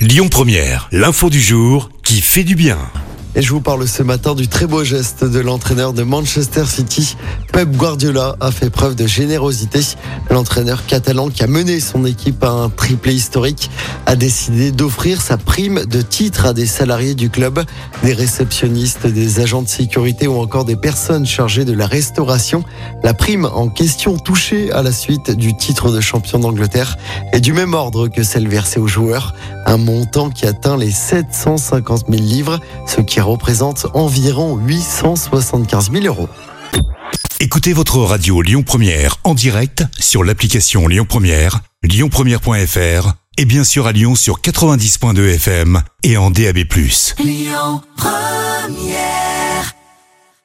Lyon Première, l'info du jour qui fait du bien. Et je vous parle ce matin du très beau geste de l'entraîneur de Manchester City. Pep Guardiola a fait preuve de générosité. L'entraîneur catalan qui a mené son équipe à un triplé historique a décidé d'offrir sa prime de titre à des salariés du club, des réceptionnistes, des agents de sécurité ou encore des personnes chargées de la restauration. La prime en question touchée à la suite du titre de champion d'Angleterre est du même ordre que celle versée aux joueurs. Un montant qui atteint les 750 000 livres, ce qui représente environ 875 000 euros. Écoutez votre radio Lyon Première en direct sur l'application Lyon Première, lyonpremière.fr et bien sûr à Lyon sur 90.2 FM et en DAB+. Lyon Première